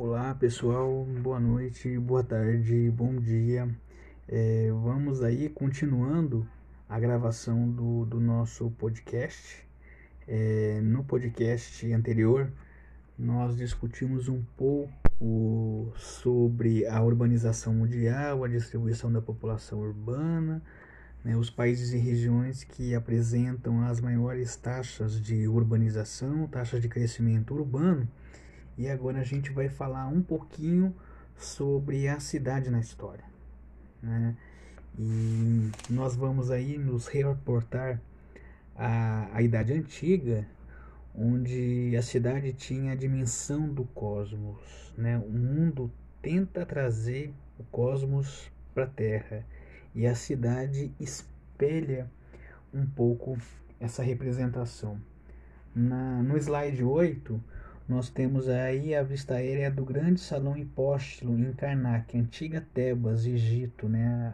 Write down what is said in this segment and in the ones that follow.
Olá pessoal, boa noite, boa tarde, bom dia. É, vamos aí continuando a gravação do, do nosso podcast. É, no podcast anterior, nós discutimos um pouco sobre a urbanização mundial, a distribuição da população urbana, né, os países e regiões que apresentam as maiores taxas de urbanização, taxas de crescimento urbano e agora a gente vai falar um pouquinho sobre a cidade na história. Né? E nós vamos aí nos reportar à, à Idade Antiga, onde a cidade tinha a dimensão do cosmos. Né? O mundo tenta trazer o cosmos para a Terra e a cidade espelha um pouco essa representação. Na, no slide 8, nós temos aí a vista aérea do grande salão hipóstilo em Karnak, antiga Tebas, Egito, né?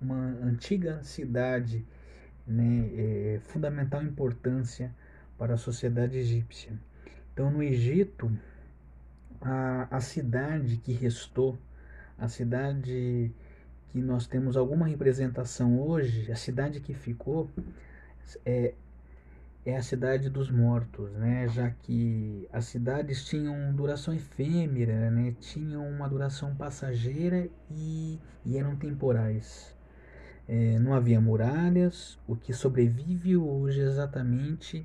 Uma antiga cidade né? É, fundamental importância para a sociedade egípcia. Então, no Egito, a, a cidade que restou, a cidade que nós temos alguma representação hoje, a cidade que ficou, é, é a cidade dos mortos, né? já que as cidades tinham duração efêmera, né? tinham uma duração passageira e, e eram temporais. É, não havia muralhas, o que sobrevive hoje exatamente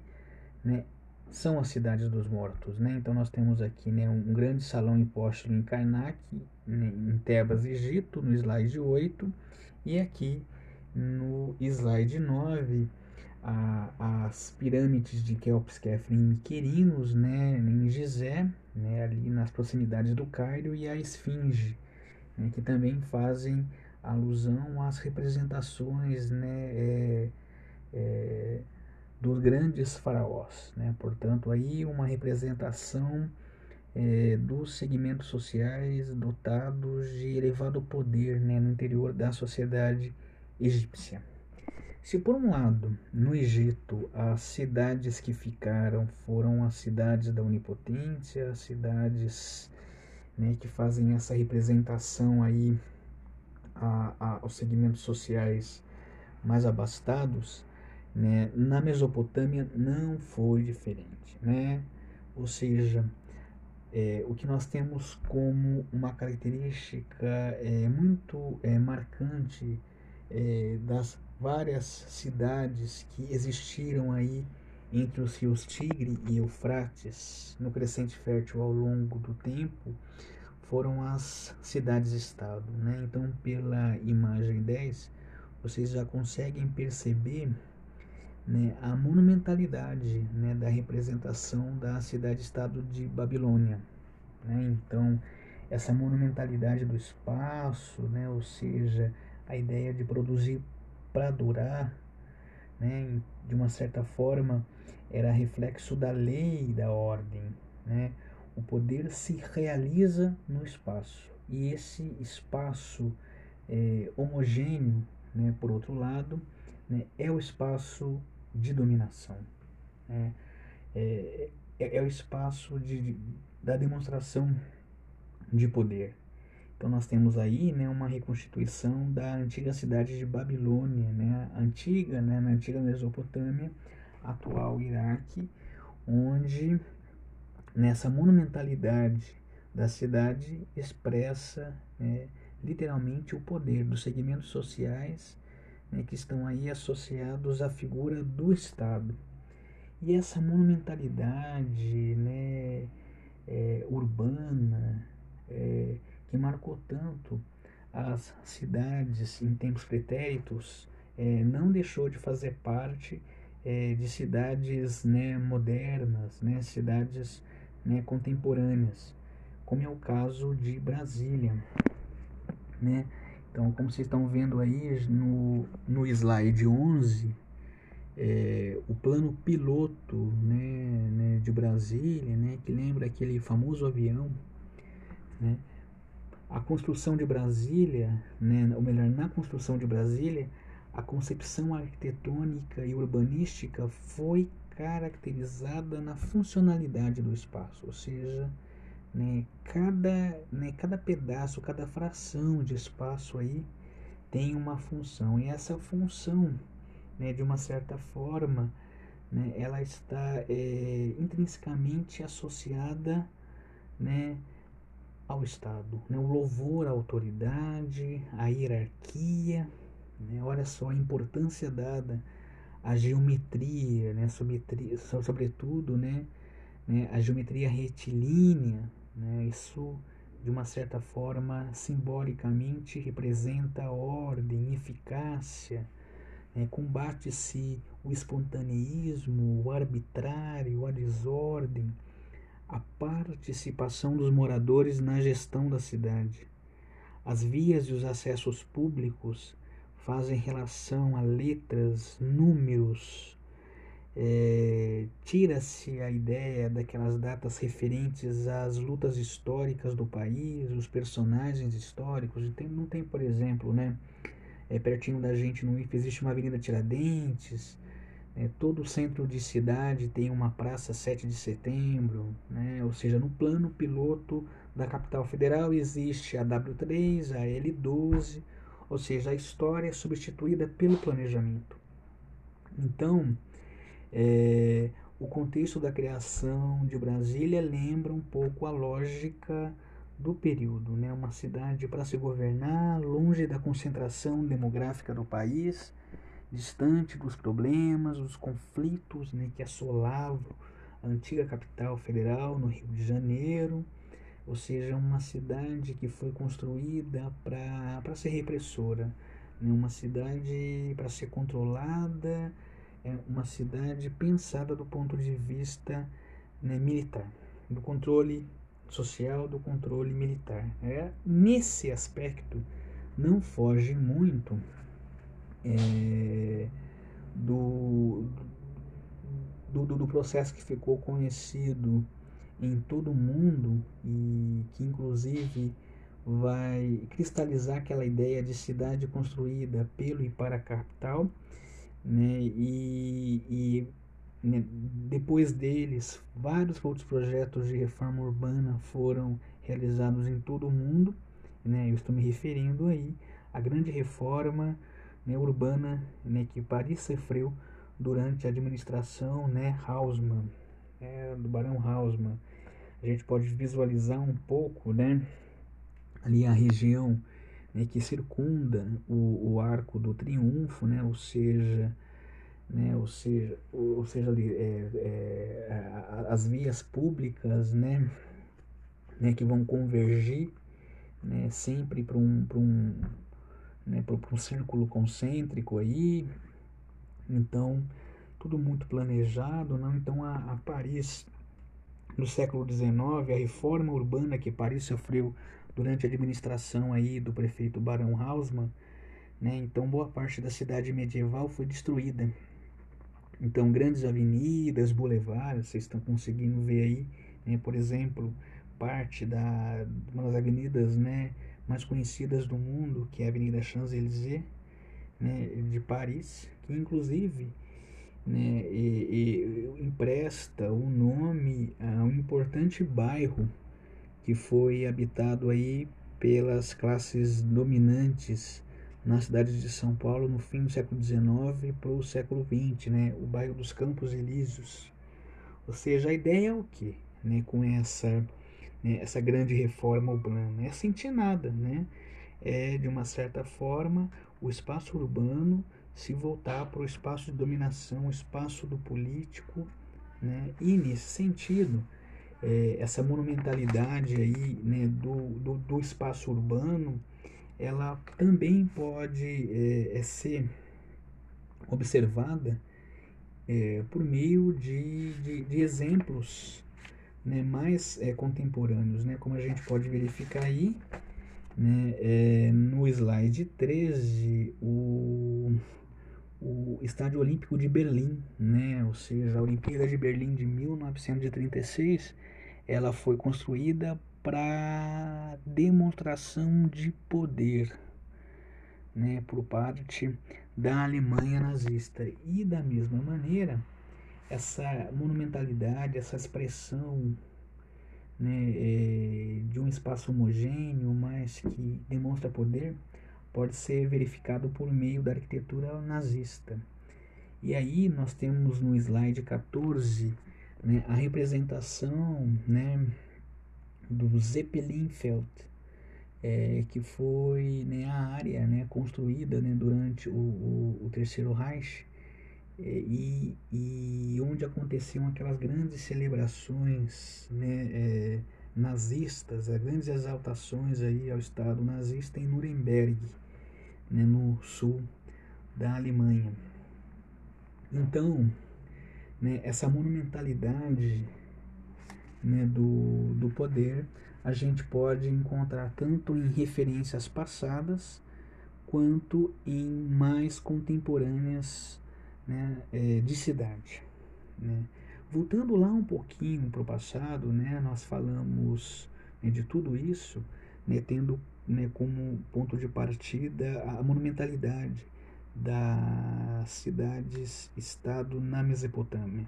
né, são as cidades dos mortos. Né? Então nós temos aqui né, um grande salão hipóstilo em Karnak, né, em Tebas, Egito, no slide 8, e aqui no slide 9 a, as pirâmides de Kelps, Kefren e Miquerinos, né, em Gizé, né, ali nas proximidades do Cairo, e a Esfinge, né, que também fazem alusão às representações né, é, é, dos grandes faraós. Né? Portanto, aí uma representação é, dos segmentos sociais dotados de elevado poder né, no interior da sociedade egípcia. Se por um lado, no Egito, as cidades que ficaram foram as cidades da onipotência, as cidades né, que fazem essa representação aí a, a, aos segmentos sociais mais abastados, né, na Mesopotâmia não foi diferente, né? Ou seja, é, o que nós temos como uma característica é, muito é, marcante é, das várias cidades que existiram aí entre os rios Tigre e Eufrates no crescente fértil ao longo do tempo foram as cidades-estado. Né? Então, pela imagem 10, vocês já conseguem perceber né, a monumentalidade né, da representação da cidade-estado de Babilônia. Né? Então, essa monumentalidade do espaço, né, ou seja, a ideia de produzir para durar, né, de uma certa forma, era reflexo da lei da ordem. Né? O poder se realiza no espaço. E esse espaço é, homogêneo, né, por outro lado, né, é o espaço de dominação. Né? É, é, é, o espaço de, de, da demonstração de poder. Então nós temos aí né, uma reconstituição da antiga cidade de Babilônia, né, antiga, né, na antiga Mesopotâmia, atual Iraque, onde nessa monumentalidade da cidade expressa né, literalmente o poder dos segmentos sociais né, que estão aí associados à figura do Estado. E essa monumentalidade né, é, urbana, é, que marcou tanto as cidades em tempos pretéritos, é, não deixou de fazer parte é, de cidades né, modernas, né, cidades né, contemporâneas, como é o caso de Brasília. Né? Então, como vocês estão vendo aí no, no slide 11, é, o plano piloto né, né, de Brasília, né, que lembra aquele famoso avião, né, a construção de Brasília, né, ou melhor, na construção de Brasília, a concepção arquitetônica e urbanística foi caracterizada na funcionalidade do espaço, ou seja, né, cada, né, cada pedaço, cada fração de espaço aí tem uma função. E essa função, né, de uma certa forma, né, ela está é, intrinsecamente associada né, ao Estado. Né, o louvor à autoridade, à hierarquia. Né, olha só a importância dada à geometria, né, sobretudo né, né, a geometria retilínea. Né, isso de uma certa forma, simbolicamente representa ordem, eficácia, é, combate-se o espontaneísmo, o arbitrário, a desordem, a participação dos moradores na gestão da cidade. As vias e os acessos públicos fazem relação a letras, números, é, tira-se a ideia daquelas datas referentes às lutas históricas do país, os personagens históricos. Tem, não tem, por exemplo, né, é, pertinho da gente no IFE existe uma Avenida Tiradentes, é, todo o centro de cidade tem uma praça 7 de setembro, né, ou seja, no plano piloto da capital federal existe a W3, a L12, ou seja, a história é substituída pelo planejamento. Então, é, o contexto da criação de Brasília lembra um pouco a lógica do período, né? Uma cidade para se governar, longe da concentração demográfica do país, distante dos problemas, dos conflitos né, que assolavam a antiga capital federal no Rio de Janeiro, ou seja, uma cidade que foi construída para ser repressora, né? uma cidade para ser controlada é uma cidade pensada do ponto de vista né, militar, do controle social, do controle militar. É, nesse aspecto, não foge muito é, do, do, do processo que ficou conhecido em todo o mundo e que inclusive vai cristalizar aquela ideia de cidade construída pelo e para a capital né? E, e né, depois deles, vários outros projetos de reforma urbana foram realizados em todo o mundo. Né? Eu estou me referindo aí à grande reforma né, urbana né, que Paris sofreu durante a administração né, Haussmann, é, do Barão Haussmann. A gente pode visualizar um pouco né, ali a região né, que circunda o, o arco do triunfo, né, ou seja, né, ou seja, ou, seja ali, é, é, as vias públicas né, né, que vão convergir né, sempre para um, um, né, um círculo concêntrico aí, então tudo muito planejado, não? Então a, a Paris no século XIX, a reforma urbana que Paris sofreu durante a administração aí do prefeito Barão Haussmann, né? Então boa parte da cidade medieval foi destruída. Então grandes avenidas, boulevards, vocês estão conseguindo ver aí, né? por exemplo, parte da uma das avenidas, né, mais conhecidas do mundo, que é a Avenida Champs-Élysées, né, de Paris, que inclusive né, e, e empresta o nome a um importante bairro que foi habitado aí pelas classes dominantes na cidade de São Paulo no fim do século XIX para o século XX, né, o bairro dos Campos Elíseos. Ou seja, a ideia é o que, né, com essa né, essa grande reforma urbana, é sentir nada, né? É de uma certa forma o espaço urbano se voltar para o espaço de dominação, o espaço do político, né? E nesse sentido é, essa monumentalidade aí né, do, do, do, espaço urbano ela também pode é, é ser observada é, por meio de, de, de exemplos né, mais é, contemporâneos, né, como a gente pode verificar aí né, é, no slide 13, o, o Estádio Olímpico de Berlim, né? ou seja, a Olimpíada de Berlim de 1936, ela foi construída para demonstração de poder né, por parte da Alemanha nazista. E da mesma maneira, essa monumentalidade, essa expressão né, um espaço homogêneo, mas que demonstra poder, pode ser verificado por meio da arquitetura nazista. E aí nós temos no slide 14 né, a representação né, do Zeppelinfeld, é, que foi né, a área né, construída né, durante o, o, o Terceiro Reich é, e, e onde aconteciam aquelas grandes celebrações né, é, nazistas, as grandes exaltações aí ao Estado nazista em Nuremberg, né, no sul da Alemanha. Então, né, essa monumentalidade né, do, do poder a gente pode encontrar tanto em referências passadas quanto em mais contemporâneas né, é, de cidade. Né. Voltando lá um pouquinho para o passado, né, nós falamos né, de tudo isso, né, tendo né, como ponto de partida a monumentalidade das cidades-estado na Mesopotâmia.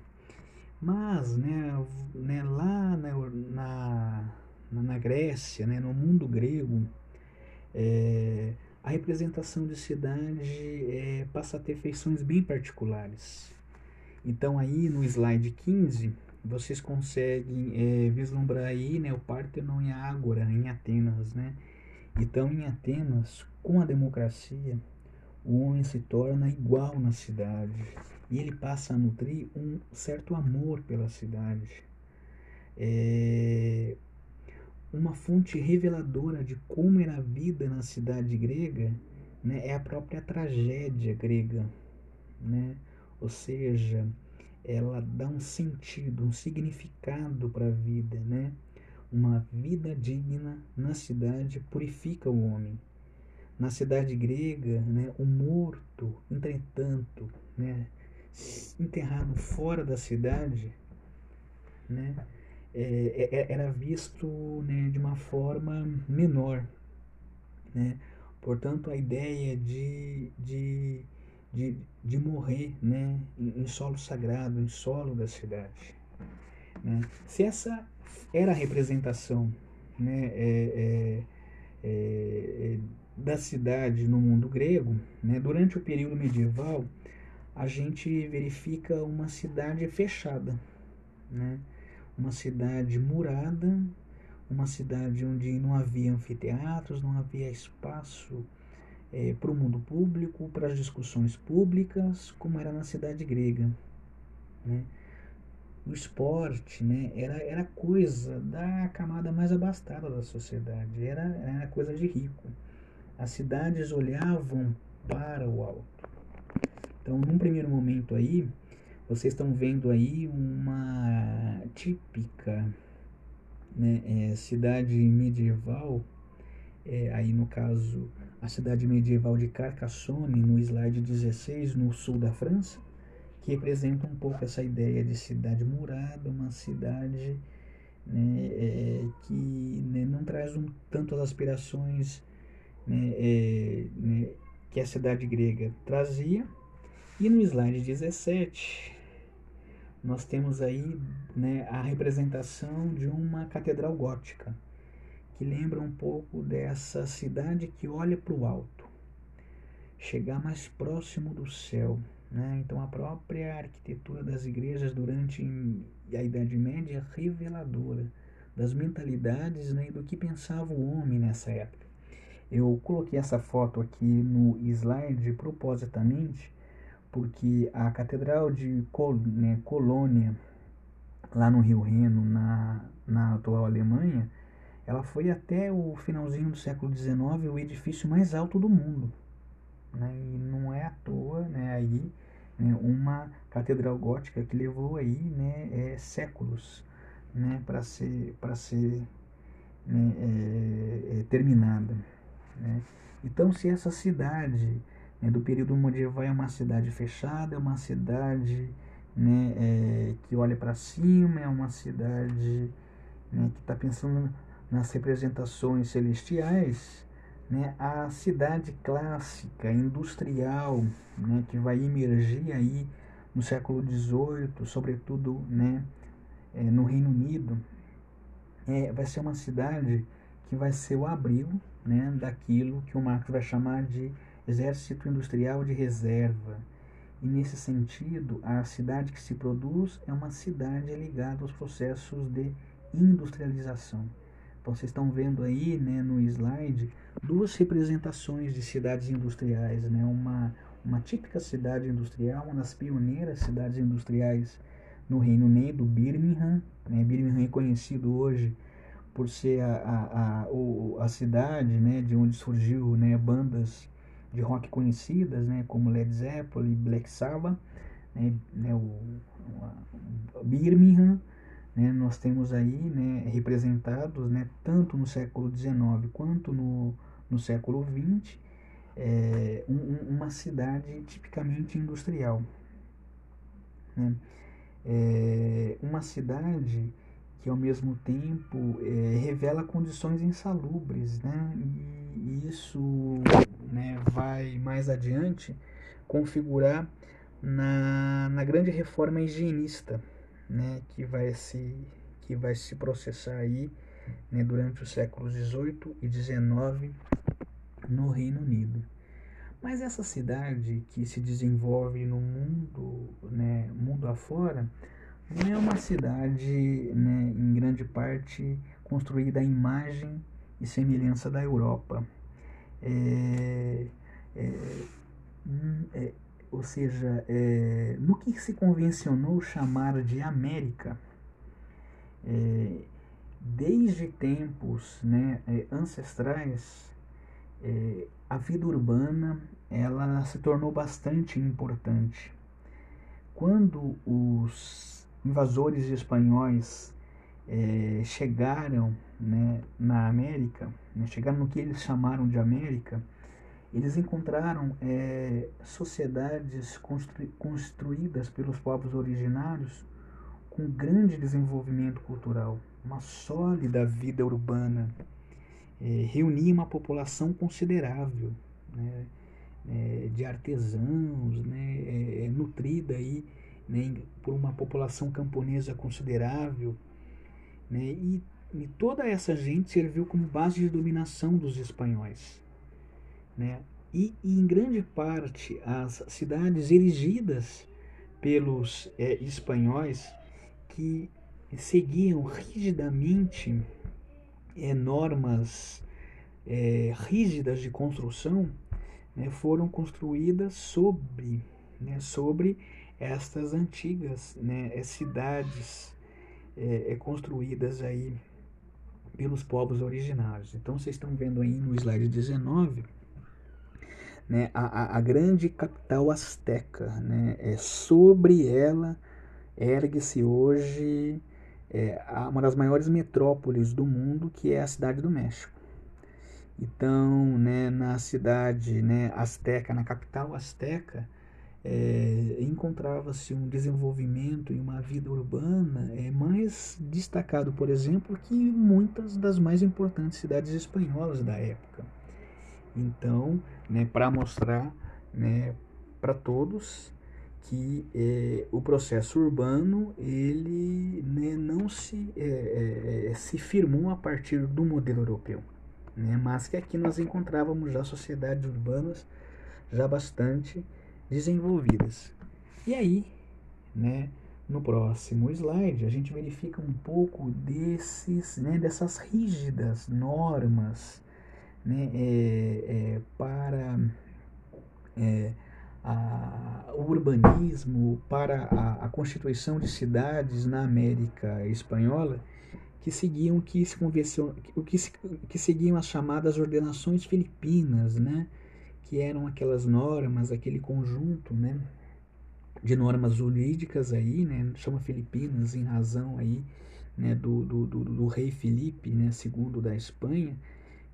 Mas né, né, lá na, na, na Grécia, né, no mundo grego, é, a representação de cidade é, passa a ter feições bem particulares. Então aí no slide 15 vocês conseguem é, vislumbrar aí né, o Partenon e a Ágora em Atenas. Né? Então em Atenas, com a democracia, o homem se torna igual na cidade e ele passa a nutrir um certo amor pela cidade. É uma fonte reveladora de como era a vida na cidade grega né, é a própria tragédia grega. Né? Ou seja, ela dá um sentido, um significado para a vida. Né? Uma vida digna na cidade purifica o homem na cidade grega, né, o morto, entretanto, né, enterrado fora da cidade, né, é, é, é, era visto né, de uma forma menor. Né? Portanto, a ideia de, de, de, de morrer né, em, em solo sagrado, em solo da cidade. Né? Se essa era a representação né, é, é, é da cidade no mundo grego, né, durante o período medieval, a gente verifica uma cidade fechada, né, uma cidade murada, uma cidade onde não havia anfiteatros, não havia espaço é, para o mundo público, para as discussões públicas, como era na cidade grega. Né. O esporte né, era, era coisa da camada mais abastada da sociedade, era, era coisa de rico as cidades olhavam para o alto. Então, num primeiro momento aí, vocês estão vendo aí uma típica né, é, cidade medieval, é, aí no caso a cidade medieval de Carcassonne, no slide 16, no sul da França, que representa um pouco essa ideia de cidade murada, uma cidade né, é, que né, não traz um, tanto as aspirações né, é, né, que a cidade grega trazia. E no slide 17, nós temos aí né, a representação de uma catedral gótica, que lembra um pouco dessa cidade que olha para o alto, chegar mais próximo do céu. Né? Então, a própria arquitetura das igrejas durante a Idade Média é reveladora das mentalidades né, e do que pensava o homem nessa época. Eu coloquei essa foto aqui no slide propositamente porque a Catedral de né, Colônia, lá no Rio Reno, na, na atual Alemanha, ela foi até o finalzinho do século XIX o edifício mais alto do mundo. Né? E não é à toa né, aí, né, uma catedral gótica que levou aí né, é, séculos né, para ser, pra ser né, é, é, terminada. Né? Então, se essa cidade né, do período medieval é uma cidade fechada, é uma cidade né, é, que olha para cima, é uma cidade né, que está pensando nas representações celestiais, né, a cidade clássica, industrial, né, que vai emergir aí no século XVIII, sobretudo né, é, no Reino Unido, é, vai ser uma cidade que vai ser o abrigo né, daquilo que o Marx vai chamar de exército industrial de reserva. E nesse sentido, a cidade que se produz é uma cidade ligada aos processos de industrialização. Então vocês estão vendo aí né, no slide duas representações de cidades industriais, né? uma, uma típica cidade industrial, uma das pioneiras cidades industriais no Reino Unido, Birmingham. Né? Birmingham é conhecido hoje por ser a, a, a, a cidade né, de onde surgiu né, bandas de rock conhecidas, né, como Led Zeppelin, Black Sabbath, né, né, o, o Birmingham, né, nós temos aí né, representados né, tanto no século XIX quanto no, no século XX é, um, uma cidade tipicamente industrial. Né? É uma cidade que ao mesmo tempo é, revela condições insalubres, né? e isso né, vai mais adiante configurar na, na grande reforma higienista né, que, vai se, que vai se processar aí né, durante os séculos XVIII e XIX no Reino Unido. Mas essa cidade que se desenvolve no mundo, né, mundo afora, não é uma cidade, né, em grande parte, construída à imagem e semelhança da Europa. É, é, hum, é, ou seja, é, no que se convencionou chamar de América, é, desde tempos né, ancestrais, a vida urbana ela se tornou bastante importante. Quando os invasores espanhóis é, chegaram né, na América, né, chegaram no que eles chamaram de América, eles encontraram é, sociedades constru, construídas pelos povos originários com grande desenvolvimento cultural, uma sólida vida urbana, é, reunia uma população considerável né, é, de artesãos, né, é, nutrida aí, né, por uma população camponesa considerável, né, e, e toda essa gente serviu como base de dominação dos espanhóis. Né? E, e, em grande parte as cidades erigidas pelos é, espanhóis que seguiam rigidamente é, normas é, rígidas de construção né, foram construídas sobre, né, sobre estas antigas né, cidades é, é, construídas aí pelos povos originários. Então vocês estão vendo aí no slide 19 né, a, a, grande capital asteca. Né, é, sobre ela ergue-se hoje é, uma das maiores metrópoles do mundo, que é a cidade do México. Então, né, na cidade né, asteca, na capital asteca, é, encontrava-se um desenvolvimento e uma vida urbana é, mais destacado, por exemplo, que muitas das mais importantes cidades espanholas da época. Então, né, para mostrar né, para todos que é, o processo urbano ele né, não se, é, é, é, se firmou a partir do modelo europeu, né, mas que aqui nós encontrávamos já sociedades urbanas já bastante desenvolvidas. E aí, né, no próximo slide, a gente verifica um pouco desses, né, dessas rígidas normas né, é, é, para é, a, o urbanismo, para a, a, constituição de cidades na América Espanhola, que seguiam que se que, se, que seguiam as chamadas ordenações filipinas, né, que eram aquelas normas, aquele conjunto, né, de normas jurídicas aí, né, chama Filipinas em razão aí, né, do, do, do, do rei Felipe, né, segundo da Espanha,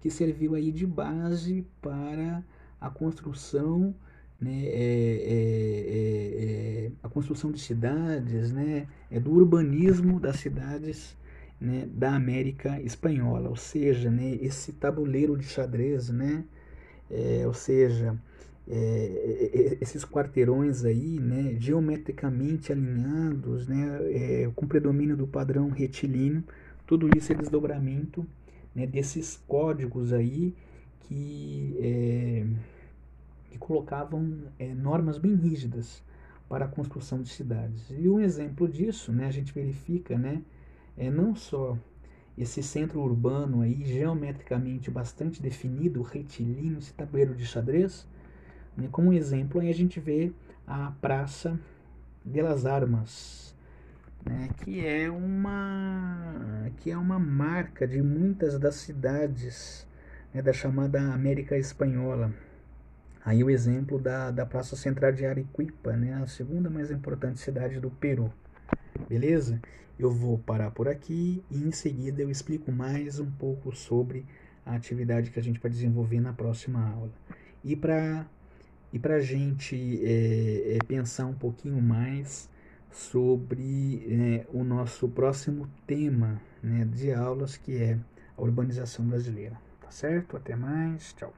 que serviu aí de base para a construção né, é, é, é, é, a construção de cidades, né, é do urbanismo das cidades né, da América Espanhola, ou seja, né, esse tabuleiro de xadrez, né, é, ou seja, é, esses quarteirões aí, né, geometricamente alinhados, né, com predomínio do padrão retilíneo, tudo isso é desdobramento né, desses códigos aí que, é, que colocavam é, normas bem rígidas para a construção de cidades. E um exemplo disso, né, a gente verifica, né, é não só esse centro urbano aí geometricamente bastante definido, retilíneo, esse tabuleiro de xadrez, né, como exemplo aí a gente vê a Praça de las Armas, né, que é uma que é uma marca de muitas das cidades né, da chamada América Espanhola. Aí o exemplo da, da Praça Central de Arequipa, né, a segunda mais importante cidade do Peru. Beleza? Eu vou parar por aqui e em seguida eu explico mais um pouco sobre a atividade que a gente vai desenvolver na próxima aula. E para e a gente é, é, pensar um pouquinho mais sobre é, o nosso próximo tema né, de aulas, que é a urbanização brasileira. Tá certo? Até mais. Tchau.